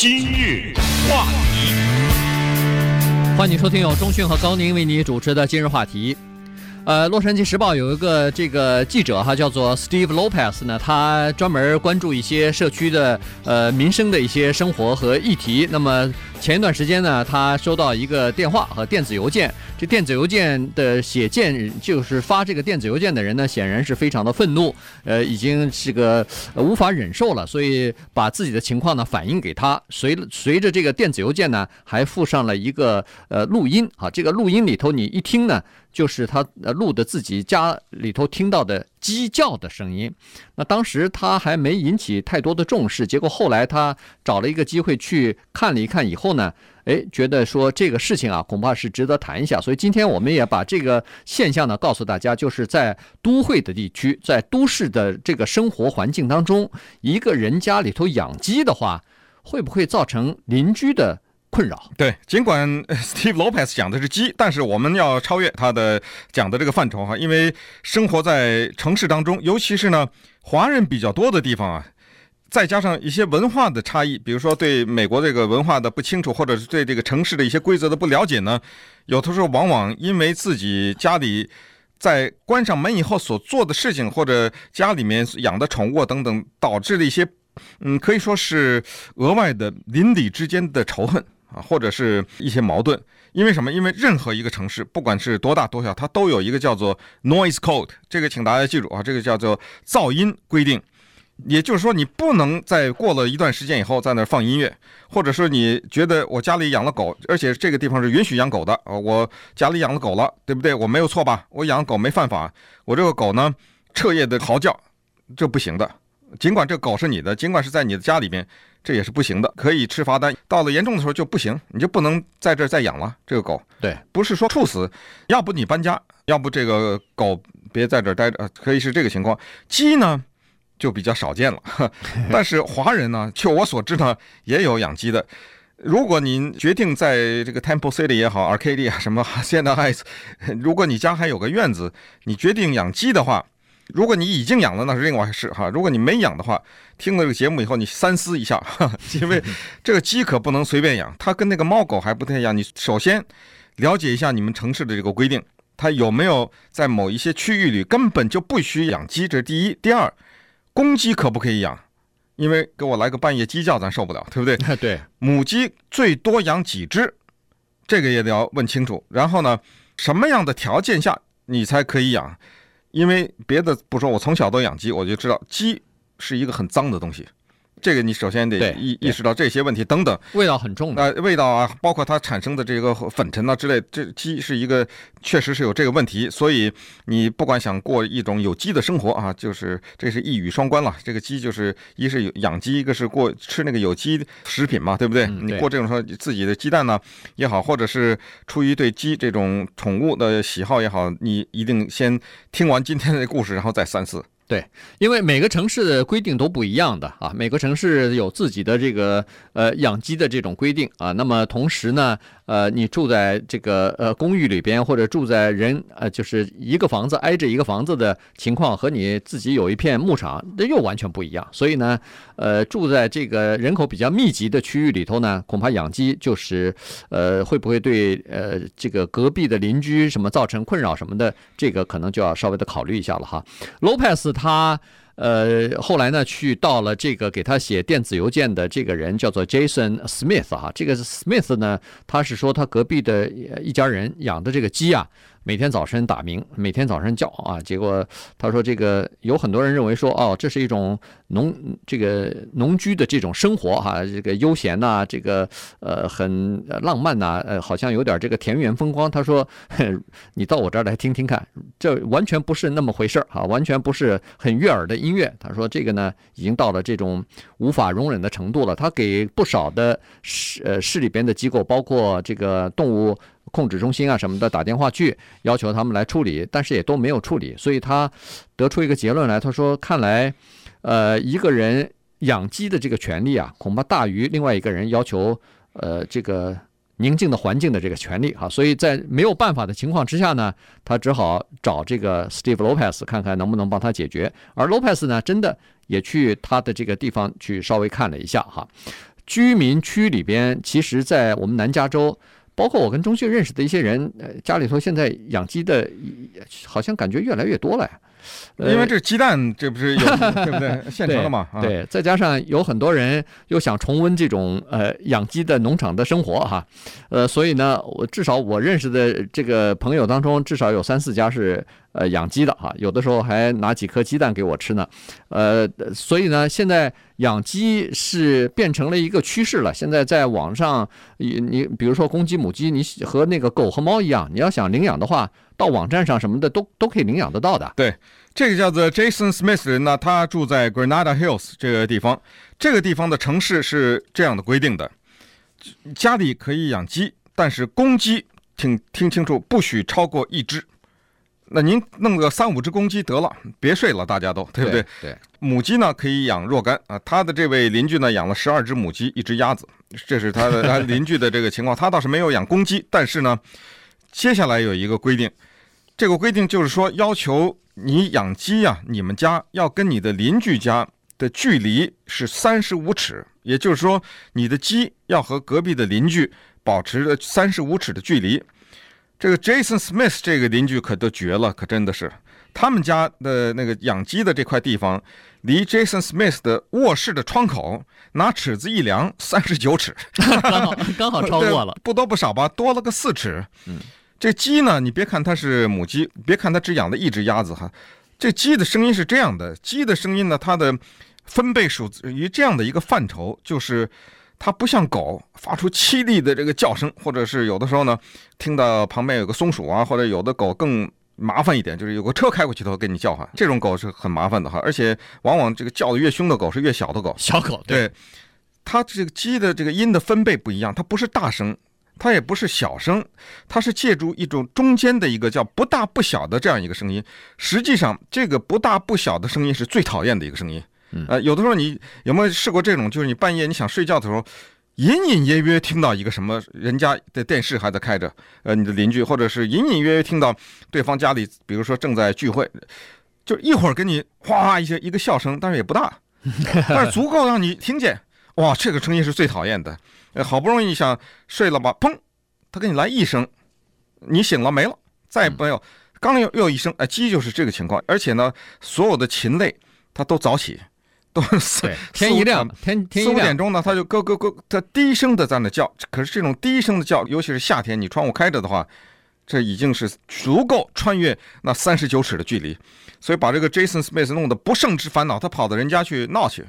今日话题，欢迎收听由中讯和高宁为你主持的今日话题。呃，《洛杉矶时报》有一个这个记者哈，叫做 Steve Lopez 呢，他专门关注一些社区的呃民生的一些生活和议题。那么前一段时间呢，他收到一个电话和电子邮件，这电子邮件的写件就是发这个电子邮件的人呢，显然是非常的愤怒，呃，已经这个无法忍受了，所以把自己的情况呢反映给他。随随着这个电子邮件呢，还附上了一个呃录音啊，这个录音里头你一听呢。就是他录的自己家里头听到的鸡叫的声音，那当时他还没引起太多的重视，结果后来他找了一个机会去看了一看以后呢，哎，觉得说这个事情啊恐怕是值得谈一下，所以今天我们也把这个现象呢告诉大家，就是在都会的地区，在都市的这个生活环境当中，一个人家里头养鸡的话，会不会造成邻居的困扰。对，尽管 Steve Lopez 讲的是鸡，但是我们要超越他的讲的这个范畴哈，因为生活在城市当中，尤其是呢华人比较多的地方啊，再加上一些文化的差异，比如说对美国这个文化的不清楚，或者是对这个城市的一些规则的不了解呢，有的时候往往因为自己家里在关上门以后所做的事情，或者家里面养的宠物等等，导致了一些嗯，可以说是额外的邻里之间的仇恨。啊，或者是一些矛盾，因为什么？因为任何一个城市，不管是多大多小，它都有一个叫做 noise code，这个请大家记住啊，这个叫做噪音规定。也就是说，你不能在过了一段时间以后在那儿放音乐，或者说你觉得我家里养了狗，而且这个地方是允许养狗的啊，我家里养了狗了，对不对？我没有错吧？我养狗没犯法，我这个狗呢彻夜的嚎叫，这不行的。尽管这狗是你的，尽管是在你的家里边。这也是不行的，可以吃罚单。到了严重的时候就不行，你就不能在这儿再养了。这个狗，对，不是说处死，要不你搬家，要不这个狗别在这儿待着，可以是这个情况。鸡呢，就比较少见了。但是华人呢，就我所知呢，也有养鸡的。如果您决定在这个 Temple City 也好，Arcadia 啊，什么 Hacienda Heights，如果你家还有个院子，你决定养鸡的话。如果你已经养了，那是另外事哈。如果你没养的话，听了这个节目以后，你三思一下，因为这个鸡可不能随便养，它跟那个猫狗还不太一样。你首先了解一下你们城市的这个规定，它有没有在某一些区域里根本就不许养鸡，这是第一。第二，公鸡可不可以养？因为给我来个半夜鸡叫，咱受不了，对不对？对。母鸡最多养几只？这个也得要问清楚。然后呢，什么样的条件下你才可以养？因为别的不说，我从小都养鸡，我就知道鸡是一个很脏的东西。这个你首先得意意识到这些问题等等，味道很重的，呃，味道啊，包括它产生的这个粉尘啊之类，这鸡是一个确实是有这个问题。所以你不管想过一种有机的生活啊，就是这是一语双关了。这个鸡就是一是养鸡，一个是过吃那个有机食品嘛，对不对？嗯、对你过这种说自己的鸡蛋呢也好，或者是出于对鸡这种宠物的喜好也好，你一定先听完今天的故事，然后再三思。对，因为每个城市的规定都不一样的啊，每个城市有自己的这个呃养鸡的这种规定啊。那么同时呢，呃，你住在这个呃公寓里边，或者住在人呃就是一个房子挨着一个房子的情况，和你自己有一片牧场，那又完全不一样。所以呢，呃，住在这个人口比较密集的区域里头呢，恐怕养鸡就是呃会不会对呃这个隔壁的邻居什么造成困扰什么的，这个可能就要稍微的考虑一下了哈。Lopez。他呃后来呢，去到了这个给他写电子邮件的这个人叫做 Jason Smith 啊，这个 Smith 呢，他是说他隔壁的一家人养的这个鸡啊。每天早晨打鸣，每天早晨叫啊，结果他说这个有很多人认为说哦，这是一种农这个农居的这种生活哈，这个悠闲呐，这个呃很浪漫呐，呃好像有点这个田园风光。他说，你到我这儿来听听看，这完全不是那么回事儿哈，完全不是很悦耳的音乐。他说这个呢，已经到了这种无法容忍的程度了。他给不少的市呃市里边的机构，包括这个动物。控制中心啊什么的打电话去要求他们来处理，但是也都没有处理，所以他得出一个结论来，他说：“看来，呃，一个人养鸡的这个权利啊，恐怕大于另外一个人要求呃这个宁静的环境的这个权利啊。所以在没有办法的情况之下呢，他只好找这个 Steve Lopez 看看能不能帮他解决。而 Lopez 呢，真的也去他的这个地方去稍微看了一下哈。”居民区里边，其实，在我们南加州，包括我跟钟旭认识的一些人，呃，家里头现在养鸡的，好像感觉越来越多了呀。因为这鸡蛋，这不是有 对不对？现成的嘛。对，对，再加上有很多人又想重温这种呃养鸡的农场的生活哈，呃，所以呢，我至少我认识的这个朋友当中，至少有三四家是呃养鸡的哈，有的时候还拿几颗鸡蛋给我吃呢。呃，所以呢，现在养鸡是变成了一个趋势了。现在在网上，你你比如说公鸡母鸡，你和那个狗和猫一样，你要想领养的话，到网站上什么的都都可以领养得到的。对。这个叫做 Jason Smith 的人呢，他住在 Granada Hills 这个地方。这个地方的城市是这样的规定的：家里可以养鸡，但是公鸡听听清楚，不许超过一只。那您弄个三五只公鸡得了，别睡了，大家都对不对？对。对母鸡呢可以养若干啊。他的这位邻居呢养了十二只母鸡，一只鸭子，这是他的他邻居的这个情况。他倒是没有养公鸡，但是呢，接下来有一个规定，这个规定就是说要求。你养鸡呀，你们家要跟你的邻居家的距离是三十五尺，也就是说，你的鸡要和隔壁的邻居保持着三十五尺的距离。这个 Jason Smith 这个邻居可都绝了，可真的是，他们家的那个养鸡的这块地方，离 Jason Smith 的卧室的窗口拿尺子一量，三十九尺，刚好刚好超过了，不多不少吧，多了个四尺，嗯。这鸡呢，你别看它是母鸡，别看它只养了一只鸭子哈，这鸡的声音是这样的，鸡的声音呢，它的分贝属于这样的一个范畴，就是它不像狗发出凄厉的这个叫声，或者是有的时候呢，听到旁边有个松鼠啊，或者有的狗更麻烦一点，就是有个车开过去都跟你叫唤，这种狗是很麻烦的哈，而且往往这个叫的越凶的狗是越小的狗，小狗，对，对，它这个鸡的这个音的分贝不一样，它不是大声。它也不是小声，它是借助一种中间的一个叫不大不小的这样一个声音。实际上，这个不大不小的声音是最讨厌的一个声音。呃，有的时候你有没有试过这种？就是你半夜你想睡觉的时候，隐隐约约听到一个什么人家的电视还在开着，呃，你的邻居，或者是隐隐约约听到对方家里，比如说正在聚会，就一会儿给你哗哗一些一个笑声，但是也不大，但是足够让你听见。哇，这个声音是最讨厌的。好不容易想睡了吧，砰，他给你来一声，你醒了没了，再也没有，刚又又一声，哎，鸡就是这个情况，而且呢，所有的禽类它都早起，都四天一亮，天天四五点钟呢，它就咯咯咯，它低声的在那叫，可是这种低声的叫，尤其是夏天，你窗户开着的话，这已经是足够穿越那三十九尺的距离，所以把这个 Jason Smith 弄得不胜之烦恼，他跑到人家去闹去。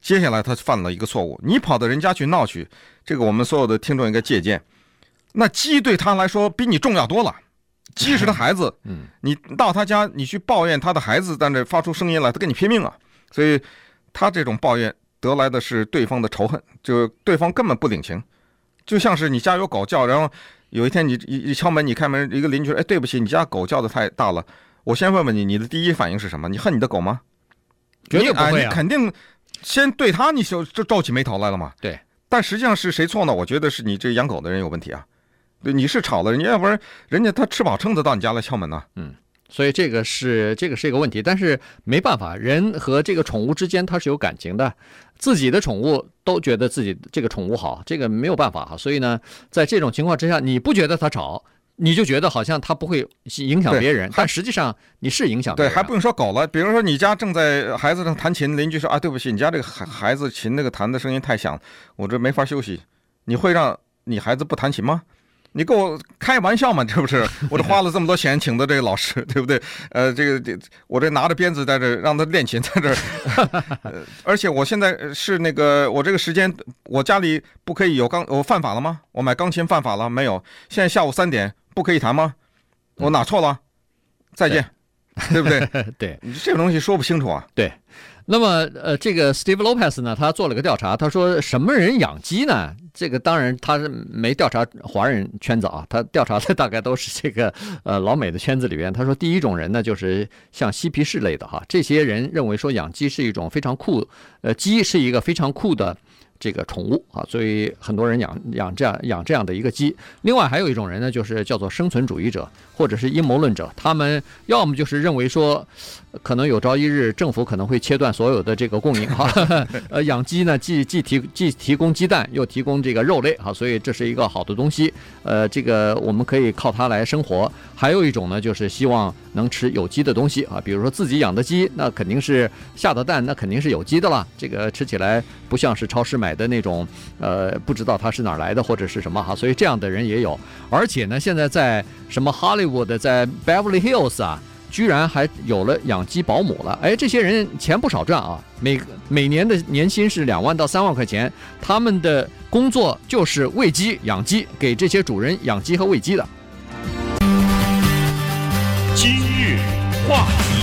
接下来他犯了一个错误，你跑到人家去闹去，这个我们所有的听众应该借鉴。那鸡对他来说比你重要多了，鸡是他孩子，嗯，你到他家你去抱怨他的孩子在那发出声音来，他跟你拼命啊，所以他这种抱怨得来的是对方的仇恨，就对方根本不领情，就像是你家有狗叫，然后有一天你一一敲门，你开门，一个邻居说，哎，对不起，你家狗叫的太大了，我先问问你，你的第一反应是什么？你恨你的狗吗？绝对不会啊，你肯定。先对他，你就就皱起眉头来了嘛？对，但实际上是谁错呢？我觉得是你这养狗的人有问题啊。对，你是吵了人家，要不然人家他吃饱撑的到你家来敲门呢。嗯，所以这个是这个是一个问题，但是没办法，人和这个宠物之间它是有感情的，自己的宠物都觉得自己这个宠物好，这个没有办法哈。所以呢，在这种情况之下，你不觉得它吵？你就觉得好像它不会影响别人，但实际上你是影响别人。对，还不用说狗了，比如说你家正在孩子正弹琴，邻居说啊，对不起，你家这个孩孩子琴那个弹的声音太响，我这没法休息。你会让你孩子不弹琴吗？你跟我开玩笑嘛？这不是，我这花了这么多钱请的这个老师，对不对？呃，这个这我这拿着鞭子在这让他练琴，在这儿，而且我现在是那个我这个时间，我家里不可以有钢，我犯法了吗？我买钢琴犯法了没有？现在下午三点。不可以谈吗？我哪错了？再见，对，对不对？对，你这个东西说不清楚啊。对，那么呃，这个 Steve Lopez 呢，他做了个调查，他说什么人养鸡呢？这个当然他是没调查华人圈子啊，他调查的大概都是这个呃老美的圈子里边。他说第一种人呢，就是像嬉皮士类的哈，这些人认为说养鸡是一种非常酷，呃，鸡是一个非常酷的。这个宠物啊，所以很多人养养这样养这样的一个鸡。另外还有一种人呢，就是叫做生存主义者或者是阴谋论者，他们要么就是认为说，可能有朝一日政府可能会切断所有的这个供应哈，呃，养鸡呢既既提既提供鸡蛋又提供这个肉类哈，所以这是一个好的东西，呃，这个我们可以靠它来生活。还有一种呢，就是希望能吃有机的东西啊，比如说自己养的鸡，那肯定是下的蛋，那肯定是有机的了，这个吃起来不像是超市买。的那种，呃，不知道它是哪儿来的或者是什么哈，所以这样的人也有。而且呢，现在在什么 Hollywood，在 Beverly Hills 啊，居然还有了养鸡保姆了。哎，这些人钱不少赚啊，每每年的年薪是两万到三万块钱。他们的工作就是喂鸡、养鸡，给这些主人养鸡和喂鸡的。今日话题。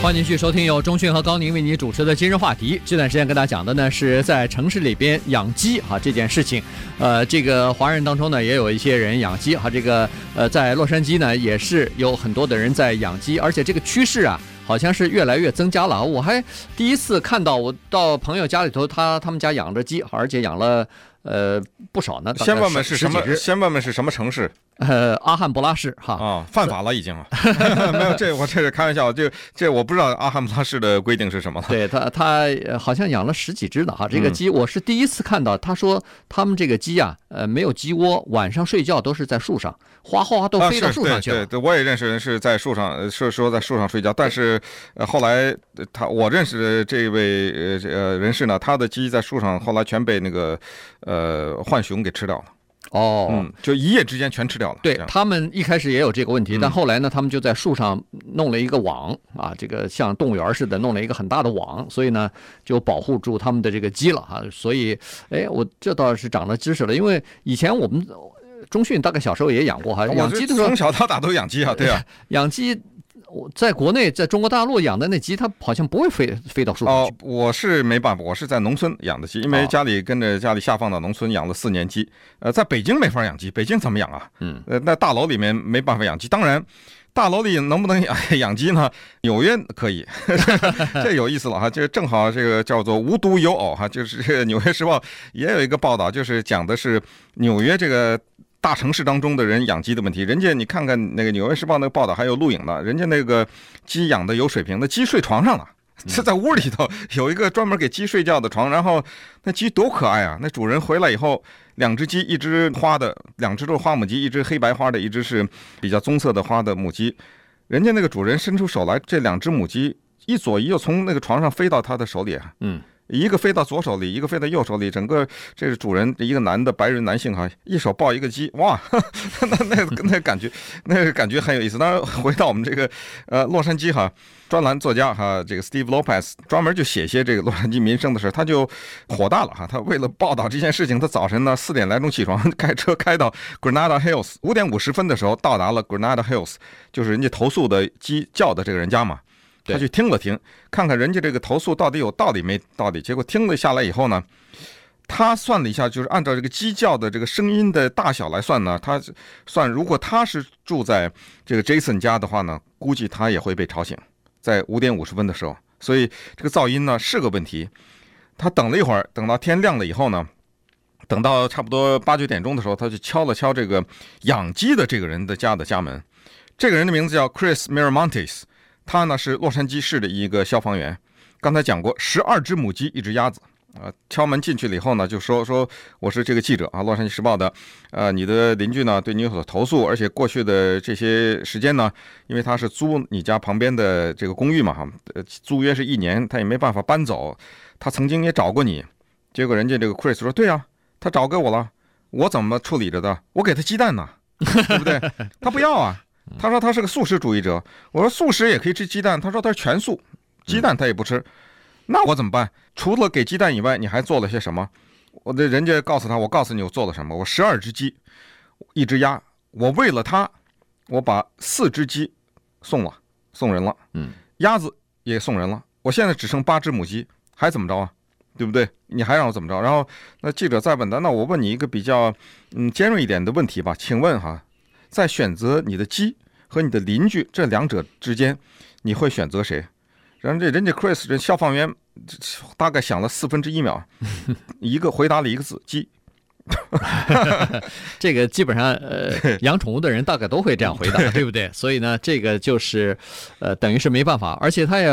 欢迎继续收听由中讯和高宁为你主持的今日话题。这段时间跟大家讲的呢，是在城市里边养鸡啊这件事情。呃，这个华人当中呢，也有一些人养鸡哈。这个呃，在洛杉矶呢，也是有很多的人在养鸡，而且这个趋势啊，好像是越来越增加了。我还第一次看到，我到朋友家里头，他他们家养着鸡，而且养了呃不少呢。先问问是什么？先问问是什么城市？呃，阿汉布拉市哈啊、哦，犯法了已经了，没有这我这是开玩笑，这这我不知道阿汉布拉市的规定是什么了。对他他好像养了十几只呢哈，这个鸡我是第一次看到。他说他们这个鸡啊，呃，没有鸡窝，晚上睡觉都是在树上，哗哗都飞到树上去了。啊、对，对，对，我也认识人是在树上，是说在树上睡觉，但是呃后来他我认识的这位呃呃人士呢，他的鸡在树上后来全被那个呃浣熊给吃掉了。哦、嗯，就一夜之间全吃掉了。对，他们一开始也有这个问题，但后来呢，他们就在树上弄了一个网啊，这个像动物园似的弄了一个很大的网，所以呢就保护住他们的这个鸡了啊。所以，哎，我这倒是长了知识了，因为以前我们中训大概小时候也养过哈，养鸡的时候从小到大都养鸡啊，对啊，养鸡。我在国内，在中国大陆养的那鸡，它好像不会飞飞到树上去。哦，我是没办法，我是在农村养的鸡，因为家里跟着家里下放到农村养了四年鸡。呃，在北京没法养鸡，北京怎么养啊？嗯，呃，那大楼里面没办法养鸡。当然，大楼里能不能 养养鸡呢？纽约可以，这有意思了哈。这正好这个叫做无独有偶哈，就是《纽约时报》也有一个报道，就是讲的是纽约这个。大城市当中的人养鸡的问题，人家你看看那个《纽约时报》那个报道，还有录影的，人家那个鸡养的有水平的，鸡睡床上了，是在屋里头有一个专门给鸡睡觉的床，然后那鸡多可爱啊！那主人回来以后，两只鸡，一只花的，两只都是花母鸡，一只黑白花的，一只是比较棕色的花的母鸡，人家那个主人伸出手来，这两只母鸡一左一右从那个床上飞到他的手里啊，嗯。一个飞到左手里，一个飞到右手里，整个这是主人一个男的白人男性哈，一手抱一个鸡，哇，那那那感觉，那个感觉很有意思。当然，回到我们这个呃洛杉矶哈，专栏作家哈，这个 Steve Lopez 专门就写些这个洛杉矶民生的事，他就火大了哈。他为了报道这件事情，他早晨呢四点来钟起床，开车开到 Granada Hills，五点五十分的时候到达了 Granada Hills，就是人家投诉的鸡叫的这个人家嘛。他去听了听，看看人家这个投诉到底有道理没道理。结果听了下来以后呢，他算了一下，就是按照这个鸡叫的这个声音的大小来算呢，他算如果他是住在这个 Jason 家的话呢，估计他也会被吵醒，在五点五十分的时候。所以这个噪音呢是个问题。他等了一会儿，等到天亮了以后呢，等到差不多八九点钟的时候，他就敲了敲这个养鸡的这个人的家的家门。这个人的名字叫 Chris Miramontes。他呢是洛杉矶市的一个消防员，刚才讲过，十二只母鸡，一只鸭子，啊，敲门进去了以后呢，就说说我是这个记者啊，洛杉矶时报的，呃，你的邻居呢对你有所投诉，而且过去的这些时间呢，因为他是租你家旁边的这个公寓嘛，哈，租约是一年，他也没办法搬走，他曾经也找过你，结果人家这个 Chris 说，对啊，他找给我了，我怎么处理着的？我给他鸡蛋呢，对不对？他不要啊。他说他是个素食主义者，我说素食也可以吃鸡蛋，他说他是全素，鸡蛋他也不吃，那我怎么办？除了给鸡蛋以外，你还做了些什么？我的人家告诉他，我告诉你我做了什么，我十二只鸡，一只鸭，我为了他，我把四只鸡送了，送人了，嗯，鸭子也送人了，我现在只剩八只母鸡，还怎么着啊？对不对？你还让我怎么着？然后那记者再问他，那我问你一个比较嗯尖锐一点的问题吧，请问哈？在选择你的鸡和你的邻居这两者之间，你会选择谁？然后这人家 Chris 这消防员大概想了四分之一秒，一个回答了一个字：鸡。这个基本上，呃，养宠物的人大概都会这样回答，对不对？所以呢，这个就是，呃，等于是没办法，而且他也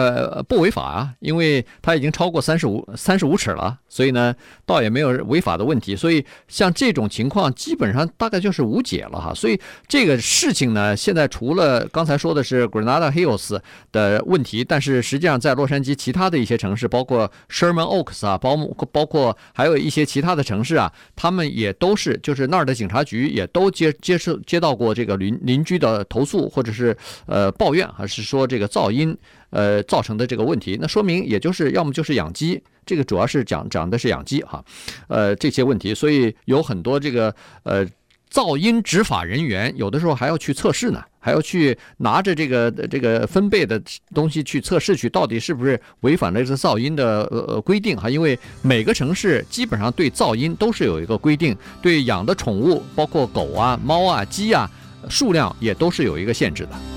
不违法啊，因为他已经超过三十五三十五尺了，所以呢，倒也没有违法的问题。所以像这种情况，基本上大概就是无解了哈。所以这个事情呢，现在除了刚才说的是 Granada Hills 的问题，但是实际上在洛杉矶其他的一些城市，包括 Sherman Oaks 啊，包包括还有一些其他的城市啊，他们。也都是，就是那儿的警察局也都接接受接到过这个邻邻居的投诉，或者是呃抱怨，还是说这个噪音呃造成的这个问题。那说明也就是要么就是养鸡，这个主要是讲讲的是养鸡哈，呃这些问题，所以有很多这个呃。噪音执法人员有的时候还要去测试呢，还要去拿着这个这个分贝的东西去测试去，到底是不是违反了这噪音的呃规定哈？因为每个城市基本上对噪音都是有一个规定，对养的宠物，包括狗啊、猫啊、鸡啊，数量也都是有一个限制的。